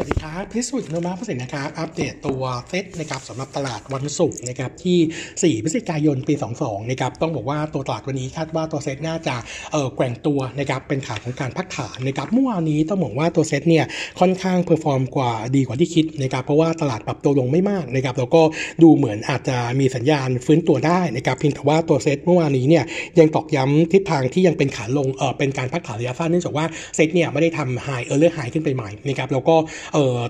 สวัสดีครับพิสุทธิ์นมาพิเศษนะครับอัปเดตตัวเซตนะครับสำหรับตลาดวันศุกร์นะครับที่ 4 พฤศจิกายนปี 22นะครับต้องบอกว่าตัวตลาดวันนี้คาดว่าตัวเซตน่าจะเอ่อแกว่งตัวนะครับเป็นขาของการพักฐานนะครับเมื่อวานนี้ต้องบอกว่าตัวเซตเนี่ยค่อนข้างเพอร์ฟอร์มกว่าดีกว่าที่คิดนะครับเพราะว่าตลาดปรับตัวลงไม่มากนะครับแล้วก็ดูเหมือนอาจจะมีสัญญาณฟื้นตัวได้นะครับเพียงแต่ว่าตัวเซตเมื่อวานนี้เนี่ยยังตอกย้ำทิศทางที่ยังเป็นขาลงเออเป็นการพักฐานระยะสั้นเนื่องจากว่าเซตเนี่ยไม่ได้ทำไฮเออร์เลอร์ไฮขึ้นไปใหม่นะครับแล้วก็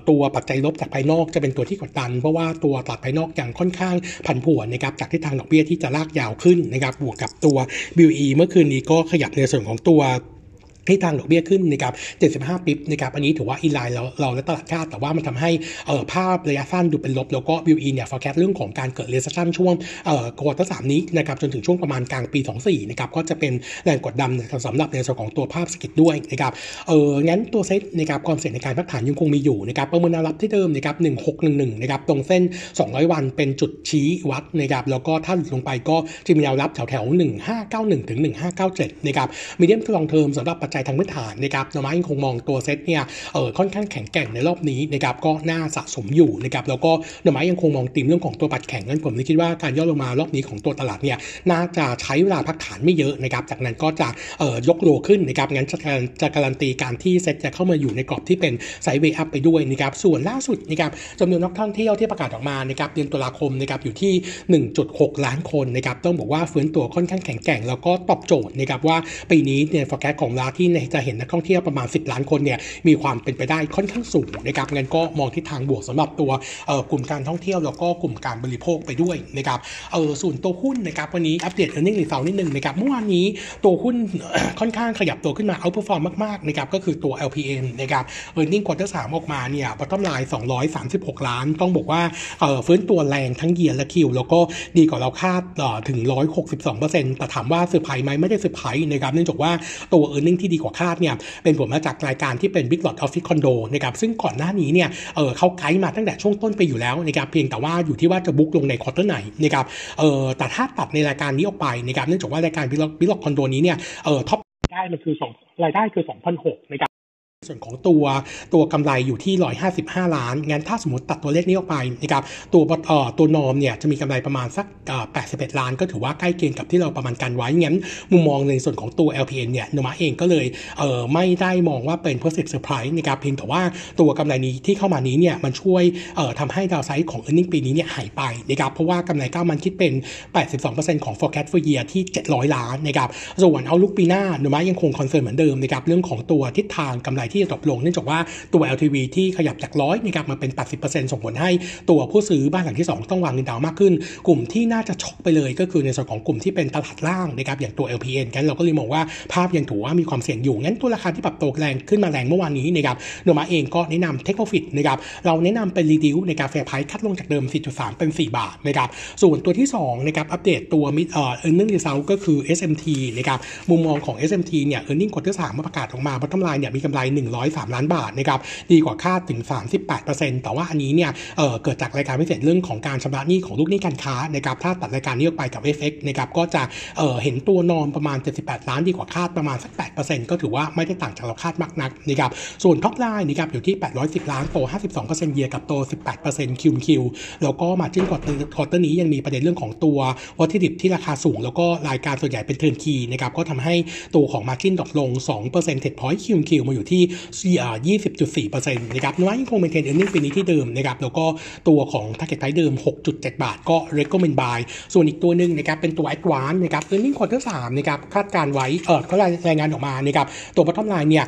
ตัวปัจจัยลบจากภายนอกจะเป็นตัวที่กดดัน เพราะว่าตัวตลาดภายนอกยังค่อนข้างผันผวนนะครับจากทิศทางดอกเบี้ยที่จะลากยาวขึ้นนะครับบวกกับตัว BE เมื่อคืนนี้ก็ขยับในส่วนของตัว ที่ทางดอกเบี้ยขึ้นนะครับ75ปิบนะครับอันนี้ถือว่าอินไลน์เราเราและตลาดคาดแต่ว่ามันทำให้เอ่อภาพระยะสั้นดูเป็นลบ แล้วก็ BE เนี่ย forecast เรื่องของการเกิด recession ช่วงเอ่อควอเตอร์สามนี้นะครับจนถึงช่วงประมาณกลางปี 24นะครับก็จะเป็นแรงกดดันนะครับสำหรับในส่วนของตัวภาพสกิดด้วยนะครับเอองั้นตัวเซ็ตนะครับความเสี่ยงในการพักฐานยังคงมีอยู่นะครับประเมินแนวรับที่เดิมนะครับ1611นะครับตรงเส้น 200 วันเป็นจุดชี้วัดนะครับแล้วก็ถ้าหลุดลงไปก็จะมีแนวรับแถวแถว1591ถึง1597นะครับมีเดียมทลองเทอมสำหรับปัจจัยทางพื้นฐานนะครับนมายังคงมองตัวเซตเนี่ยเออค่อนข้างแข็งแกร่งในรอบนี้นะครับก็น่าสะสมอยู่นะครับแล้วก็นมายังคงมองตีมเรื่องของตัวปัดแข็งงั้นผมคิดว่าการย่อลงมารอบนี้ของตัวตลาดเนี่ยน่าจะใช้เวลาพักฐานไม่เยอะนะครับจากนั้นก็จะเออยกโลขึ้นนะครับงั้นจะจะการันตีการที่เซตจะเข้ามาอยู่ในกรอบที่เป็นไซด์เวย์อัพไปด้วยนะครับส่วนล่าสุดนะครับจำนวนนักท่องเที่ยวที่ประกาศออกมานะครับเดือนตุลาคมนะครับอยู่ที่ 1.6 ล้านคนนะครับต้องบอกว่าฟื้นตัวค่อนข้างแข็งแกร่ง แล้วก็ตอบโจทย์นะครับว่าปีนี้เนี่ย forecast ของลาที่จะเห็นนักท่องเที่ยวประมาณ 10 ล้านคนเนี่ยมีความเป็นไปได้ค่อนข้างสูงนะครับงั้นก็มองทิศทางบวกสำหรับตัวกลุ่มการท่องเที่ยวแล้วก็กลุ่มการบริโภคไปด้วยนะครับเออส่วนตัวหุ้นนะครับวันนี้อัปเดต earning result นิดนึงนะครับเมื่อวานนี้ตัวหุ้นค่อนข้างขยับตัวขึ้นมา outperform มากๆนะครับก็คือตัว LPN นะครับ earning quarter 3ออกมาเนี่ย bottom line 236 ล้าน ต้องบอกว่าเออฟื้นตัวแรงทั้งเยียร์และคิว แล้วก็ดีกว่าเราคาดถึง 162%แต่ถามว่าเซอร์ไพรส์ไหมไม่ได้เซอร์ไพรส์นะครับเนื่องจากว่าตัว earning ที่ดีกว่าคาดเนี่ยเป็นผลมาจากรายการที่เป็น Big Lot Office Condo นะครับซึ่งก่อนหน้านี้เนี่ยเออเขาไกด์มาตั้งแต่ช่วงต้นไปอยู่แล้วนะครับเพียงแต่ว่าอยู่ที่ว่าจะบุ๊กลงในควอเตอร์ไหนนะครับเออแต่ถ้าตัดในรายการนี้ออกไปนะครับเนื่องจากว่ารายการ Big Lot Big Lot Condo นี้เนี่ยเออท็อปได้มันคือ2รายได้คือ2,006นะครับ ส่วนของตัวตัวกำไรอยู่ที่ 155 ล้าน งั้นถ้าสมมติตัดตัวเลขนี้ออกไปนะครับตัวเอ่อตัวนอมเนี่ยจะมีกำไรประมาณสักเอ่อ81 ล้าน ก็ถือว่าใกล้เคียงกับที่เราประมาณกันไว้ งั้นมุมมองในส่วนของตัว LPN เนี่ยนมาเองก็เลยเอ่อไม่ได้มองว่าเป็น positive surprise นะครับเพียงแต่ว่าตัวกำไรนี้ที่เข้ามานี้เนี่ยมันช่วยเอ่อทำให้ดาวไซด์ของ earning ปีนี้เนี่ยหายไปนะครับเพราะว่ากำไรก้ามันคิดเป็น 82%ของ forecast for year ที่ 700 ล้านนะครับส่วนเอาลุกปีหน้านมายังคงคอนเซิร์นเหมือนเดิมนะครับเรื่องของตัวทิศทางกำไรที่จะตกลงเนื่องจากว่าตัว LTV ที่ขยับจากร้อยนะครับมาเป็น 80%ส่งผลให้ตัวผู้ซื้อบ้านหลังที่ 2 ต้องวางเงินดาวมากขึ้น กลุ่มที่น่าจะช็อกไปเลย ก็คือในส่วนของกลุ่มที่เป็นตลาดล่างนะครับอย่างตัว LPN กันเราก็เลยมองว่าภาพยังถือว่ามีความเสี่ยงอยู่งั้นตัวราคาที่ปรับตัวแรงขึ้นมาแรงเมื่อวานนี้นะครับโนมาเองก็แนะนำ Take Profit นะครับเราแนะนำเป็น Reduce ในการแฟร์ไพรส์คัดลงจากเดิม 4.3 เป็น 4 บาทนะครับส่วนตัวที่2นะครับอัปเดตตัวมิดเอ่อ earning result ก็คือ SMT นะครับมุมมองของ SMT เนี่ย earning quarter 3มาประกาศออกมา bottom line เนี่ยมีกำไร103 ล้านบาทนะครับดีกว่าคาดถึง 38%แต่ว่าอันนี้เนี่ยเเกิดจากรายการพิเศษเรื่องของการชำระหนี้ของลูกหนี้การค้านะครับถ้าตัดรายการนี้ออกไปกับ FX นะครับก็จะเเห็นตัวนอมประมาณ 78 ล้านดีกว่าคาดประมาณสัก 8%ก็ถือว่าไม่ได้ต่างจากเราคาดมากนักนะครับส่วนท็อปไลน์นะครับอยู่ที่ 810 ล้านโต 52%เยียกับโต 18%คิวคิวแล้วก็มาจิ้นกว่าควอเตอร์นี้ยังมีประเด็นเรื่องของตัววัตถุดิบที่ราคาสูง แล้วก็รายการส่วนใหญ่เป็นเทิร์นคีนะครับก็ทำให้ตัวของมาจิ้นดรอปลง2%เท็ดพอยต์คิวคิวมาอยู่ที่20.4%นะครับน้อยยังคงเป็นเทนเอ็นนิ่งปีนี้ที่เดิมนะครับแล้วก็ตัวของ t a r g e t price เดิม 6.7 บาท ก็ recommend buy ส่วนอีกตัวหนึ่งนะครับเป็นตัว advance นะครับ earning quarter 3นะครับคาดการไว้เออเขารายงานออกมานะครับตัว bottom line เนี่ย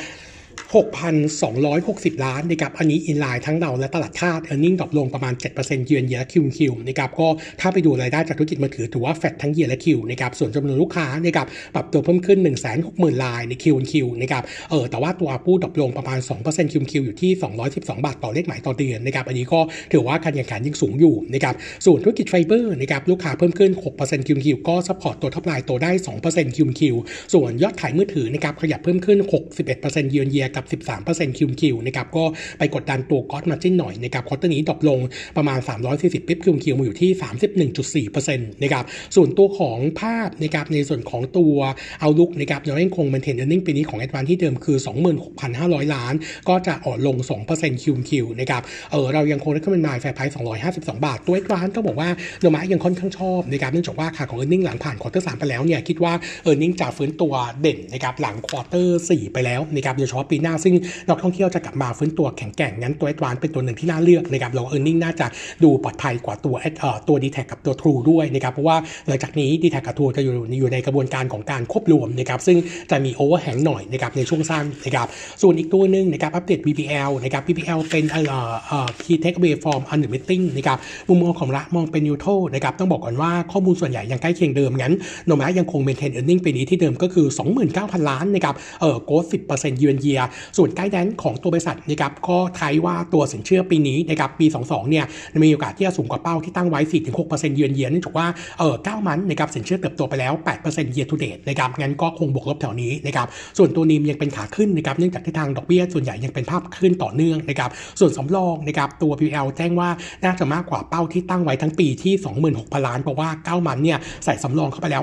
6,260 ล้านนะครับอันนี้อินไลน์ทั้งเราและตลาดคาด e a r n i n g ดรอปลงประมาณ 7%เยือนเยียคิวคิวนะครับก็ถ้าไปดูรายได้จากธุรกิจมือถือถือว่าแฟตทั้งเยียและคิวนะครับส่วนจำนวนลูกค้านะครับปรับตัวเพิ่มขึ้น 160,000ลายในคิวคิวนะครับเออแต่ว่าตัวอาปูดรอปลงประมาณ 2%คิวคิวอยู่ที่ 212 บาทต่อเลขหมายต่อเดือนนะครับอันนี้ก็ถือว่าการแข่งขันยังสูงอยู่นะครับส่วนธุรกิจไฟเบอร์นะครับลูกค้าเพิ่มขึ้น 6%คิวคิวก็ซัพพอร์ตตัวท็อปไลน์โตได้ 2%คิวคิวส่วนยอดขายมือถือนะครับขยับเพิ่มขึ้น 61%เยือนเยียกับ13%คิวคิวนะครับก็ไปกดดันตัวก๊อตมาจิ้นหน่อยนะครับควอเตอร์นี้ดรอปลงประมาณ 340ปิ๊บคิวคิวมาอยู่ที่ 31.4%นะครับส่วนตัวของภาพนะครับในส่วนของตัวเอาลุกนะครับยังคงเป็นเทนเนอร์นิ่งปีนี้ของแอดวานที่เดิมคือ 26,500 ล้าน ก็จะอ่อนลง 2% QQ นะครับเออเรายังคงได้ขึ้นเป็น buy fair price 252 บาท ตัวแอดวานต้องบอกว่าโนมูระยังค่อนข้างชอบนะครับเนื่องจากว่าขาของ earning หลังผ่าน quarter 3 ไปแล้วเนี่ยคิดว่า earning จะฟื้นตัวเด่นนะครับหลัง quarter 4ไปแล้วนะครับโดยเฉพาะปีหน้าซึ่งนักท่องเที่ยวจะกลับมาฟื้นตัวแข็งแกร่งงั้นตัวแอดวานเป็นตัวหนึ่งที่น่าเลือกนะครับเรา earning น่าจะดูปลอดภัยกว่าตัวเอ่อตัวดีแทกับตัวทรูด้วยนะครับเพราะว่าหลังจากนี้ดีแทกับทรูจะอยู่อยู่ในกระบวนการของการควบรวมนะครับซึ่งจะมี overhang หน่อยนะครับในช่วงสั้นนะครับส่วนอีกตัวหนึ่งนะครับอัปเดต BPL นะครับ BPL เป็นเอ่อเอ่อ key takeaway from analyst meeting นะครับมุมมองของเรามองเป็น neutral นะครับต้องบอกก่อนว่าข้อมูลส่วนใหญ่ยังใกล้เคียงเดิมงั้นโนมูระยังคง maintain earning ปีนี้ที่เดิมก็คือ 29,000 ล้านนะครับเอ่อโตสิบเปอร์เซ็นต์ year on year ส่วน guidance ของตัวบริษัทนะครับก็ทายว่าตัวสินเชื่อปีนี้นะครับปี 22 เนี่ยมีโอกาสที่จะสูงกว่าเป้าที่ตั้งไว้ 4-6%เยือนเยียเนื่องจากว่าเออ9 month นะครับสินเชื่อเติบโตไปแล้ว 8% year to date นะครับงั้นก็คงบวกลบแถวนี้นะครับส่วนตัว NIM ยังเป็นขาขึ้นนะครับเนื่องจากทิศทางดอกเบี้ยส่วนใหญ่ยังเป็นภาพขึ้นต่อเนื่องนะครับส่วนสำรองนะครับตัว PL แจ้งว่าน่าจะมากกว่าเป้าที่ตั้งไว้ทั้งปีที่ 26,000 ล้านเพราะว่า 9 month เนี่ยใส่สำรองเข้าไปแล้ว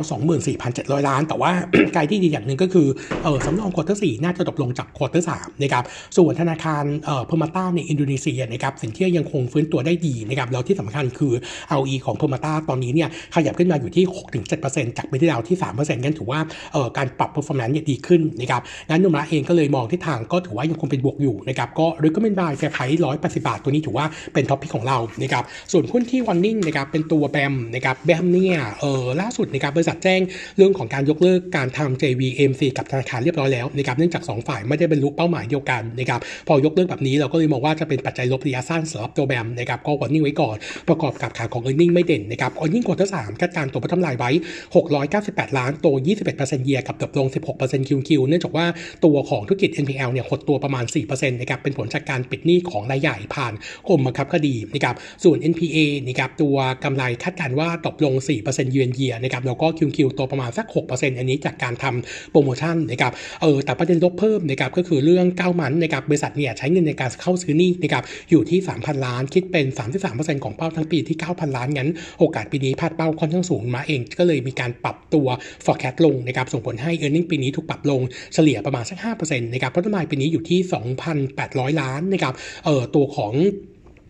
24,700 ล้าน แต่ว่าไกลที่ดีอย่างหนึ่งก็คือเออสำรอง quarter 4น่าจะตกลงจาก quarter 3นะครับส่วนธนาคารเอ่อ Permata ในอินโดนีเซียนะครับสินเชื่อยังคงฟื้นตัวได้ดีนะครับแล้วที่สำคัญคือ ROE ของ Permata ตอนนี้เนี่ยขยับขึ้นมาอยู่ที่ 6-7%จากปีที่แล้วที่ 3%งั้นถือว่าเอ่อการปรับ performance เนี่ยดีขึ้นนะครับงั้นโนมูระเองก็เลยมองทิศทางก็ถือว่ายังคงเป็นบวกอยู่นะครับก็หรือก็เป็น buy fair price 180บาทตัวนี้ถือว่าเป็น top pick ของเรานะครับส่วนหุ้นที่ warning นะครับเป็นตัวแบมนะครับแบมเนี่ยเออล่าสุดนะครับบริษัทแจ้งเรื่องของการยกเลิกการทำ JV AMC กับธนาคารเรียบร้อยแล้วนะครับเนื่องจาก 2 ฝ่ายไม่ได้บรรลุเป้าหมายเดียวกันนะครับพอยกเลิกแบบนี้เราก็เลยมองว่าจะเป็นปัจจัยลบระยะสั้นสำหรับตัวแบมนะครับก็ warning ไว้ก่อน ประกอบกับขาของ e a r n i n g ไม่เด่นนะครับ e a r n i n g ควอเตอร์สามคาดการตัวพัฒนาไว้ 698 ล้านโต 21% year กับเติบโต16% QQ เนื่องจากว่าตัวของธุรกิจ NPL เนี่ยหดตัวประมาณ4%นะครับเป็นผลจากการปิดหนี้ของรายใหญ่ผ่านกรมบังคับคดีนะครับส่วน NPA นะครับตัวกำไรคาดการว่าตกลง 4%เยือนเยียนะครับแล้วก็ QQ โตประมาณสัก 6%อันนี้จากการทำโปรโมชั่นนะครับเออแต่ประเด็นลบเพิ่มนะครับก็คือเรื่องเก้า month นะครับบริษัทเนี่ยใช้เงินในการเข้าซื้อหนี้นะครับอยู่ที่ 3,000 ล้านคิดเป็น 33%ของเป้าทั้งปีที่ 9,000 ล้านงั้น โอกาสปีนี้พลาดเป้าค่อนข้างสูงมาเอง ก็เลยมีการปรับตัว forecast ลงนะครับส่งผลให้ e a r n i n g ปีนี้ถูกปรับลงเฉลี่ยประมาณสัก5%นะครับเพราะต้นไม้ปีนี้อยู่ที่ 2,800 ล้านนะครับเอ่อตัวของ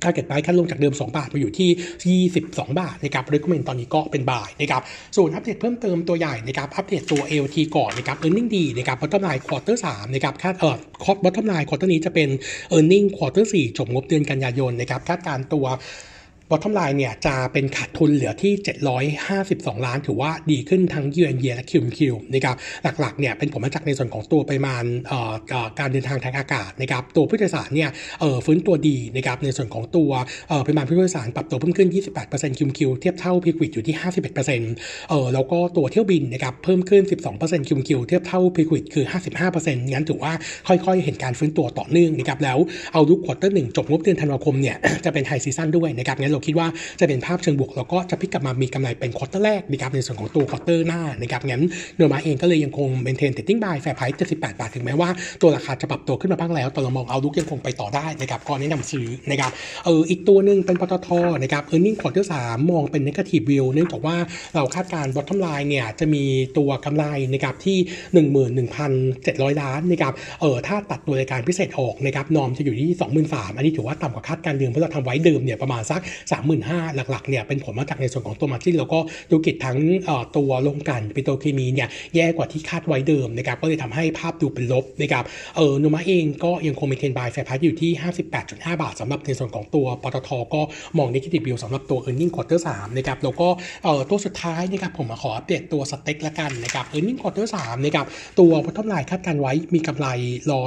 ถ้าเกิดไปขั้นลงจากเดิม 2 บาทมาอยู่ที่ 22 บาทนะครับรีคอมเมนตอนนี้ก็เป็นบ่ายนะครับ ส่วนอัปเดตเพิ่มเติมตัวใหญ่นะครับอัปเดตตัว LT ก่อนนะครับ e a r n i n g ดีนะครับบอททอมไลน์ควอเตอร์3นะครับคาดเอ่อcore bottom line quarter นี้จะเป็น e a r n i n g ควอเตอร์4จบงบเดือนกันยายนนะครับคาดการตัว bottom line เนี่ยจะเป็นขาดทุนเหลือที่ 752 ล้าน ถือว่าดีขึ้นทั้ง year on year และ QQ นะครับหลักๆเนี่ยเป็นผลมาจากในส่วนของตัวปริมาณการเดินทางทางอากาศนะครับตัวผู้โดยสารเนี่ยฟื้นตัวดีนะครับในส่วนของตัวปริมาณผู้โดยสารปรับตัวเพิ่มขึ้น 28% QQ เทียบเท่า pre-COVID อยู่ที่ 51%เออแล้วก็ตัวเที่ยวบินนะครับเพิ่มขึ้น 12% QQ เทียบเท่า pre-COVID คือ 55%งั้นถือว่าค่อยๆ เห็นการฟื้นตัวต่อเนื่องนะครับแล้ว outlook quarter หนึ่งจบงบเดือนธันวาคมเนี่ยจะเป็น high season ด้วยนะครับงั้นเราคิดว่าจะเป็นภาพเชิงบวกแล้วก็จะพลิกกลับมามีกำไรเป็น quarter แรกนะครับในส่วนของตัว quarter หน้านะครับงั้นโนมูระเองก็เลยยังคง maintain trading buy fair price 78 บาทถึงแม้ว่าตัวราคาจะปรับตัวขึ้นมาบ้างแล้วแต่เรามอง outlook ยังคงไปต่อได้นะครับก็แนะนำซื้อนะครับเอออีกตัวหนึ่งเป็นปตทนะครับ earning quarter สามมองเป็น negative view เนื่องจากว่าเราคาดการ bottom line เนี่ยจะมีตัวกำไรนะครับที่ 11,700 ล้านนะครับเออถ้าตัดตัวรายการพิเศษออกนะครับ norm จะอยู่ที่ 23,000อันนี้ถือว่าต่ำกว่าคาดการเดิมเพราะเราทำไว้เดิมเนี่ยประมาณสัก35,000หลักๆเนี่ยเป็นผลมาจากในส่วนของตัว margin แล้วก็ธุรกิจทั้งตัวโรงกลั่นปิโตรเคมีเนี่ยแย่กว่าที่คาดไว้เดิมนะครับก็เลยทำให้ภาพดูเป็นลบนะครับเออโนมูระเองก็ยังคง maintain buy fair price อยู่ที่ 58.5 บาทสำหรับในส่วนของตัวปตทก็มองในทิศบิวสำหรับตัว e a r n i n g quarter 3นะครับแล้วก็เออตัวสุดท้ายนะครับผมมาขออัปเดตตัวสเต็กละกันนะครับ e a r n i n g quarter 3นะครับตัวพัฒนายคาดการไว้มีกำไร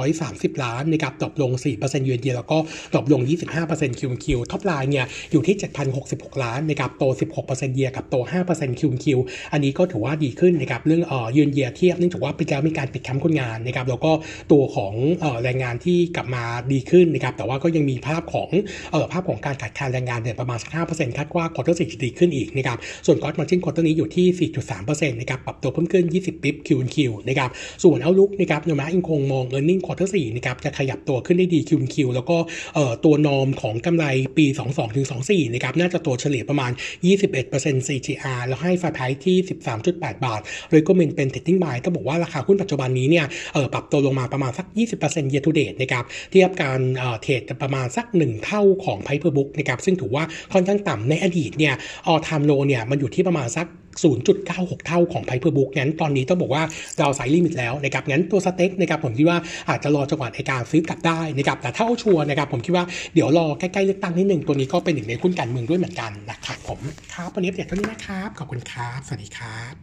130 ล้านนะครับตกลง4%เยือนเยียแล้วก็ตกลง 25% QQ top line เนี่ยอยู่ที่ที่ 7,066 ล้านนะครับโต 16% year กับโต 5% QQ อันนี้ก็ถือว่าดีขึ้นนะครับเรื่องเอ่อยืนเยียเทียบเนื่องจากว่าเป็นการมีการปิดแคมป์คนงานนะครับแล้วก็ตัวของเอ่อแรงงานที่กลับมาดีขึ้นนะครับแต่ว่าก็ยังมีภาพของเอ่อภาพของการขาดแคลนแรงงานเนี่ยประมาณสัก5%คาดว่า quarter สี่จะดีขึ้นอีกนะครับส่วน gross margin quarter นี้อยู่ที่ 4.3%นะครับปรับตัวเพิ่มขึ้น 20 bps QQ นะครับส่วน outlook นะครับโนมูระยังคงมอง earning quarter สี่นะครับจะขยับตัวขึ้นได้ดี QQ แล้วก็เอ่อตัว norm ของกำไรปี 22-24 นะครับน่าจะโตเฉลี่ยประมาณ 21% CAGR แล้วให้ fair price ที่ 13.8 บาทโดยก็เมินเป็น Setting Buy ต้อบอกว่าราคาหุ้นปัจจุบันนี้เนี่ยเออปรับตัวลงมาประมาณสัก 20% year to date นะครับเทียบการเทรดประมาณสัก 1 เท่าของ p i p e r Book นะครับซึ่งถือว่าค่อนข้างต่ำในอดีตเนี่ย all time low เนี่ยมันอยู่ที่ประมาณสัก 0.96 เท่าของ price per book งั้นตอนนี้ต้องบอกว่า downside limited แล้วนะครับงั้นตัวสเต็กนะครับผมคิดว่าอาจจะรอจังหวะในการซื้อกลับได้นะครับแต่ถ้าเอาชัวร์นะครับผมคิดว่าเดี๋ยวรอใกล้ๆเลือกตั้งนิดหนึ่งตัวนี้ก็เป็นหนึ่งในหุ้นการเมืองด้วยเหมือนกันนะครับผมครับวันนี้อัปเดตเท่านี้นะครับขอบคุณครับสวัสดีครับ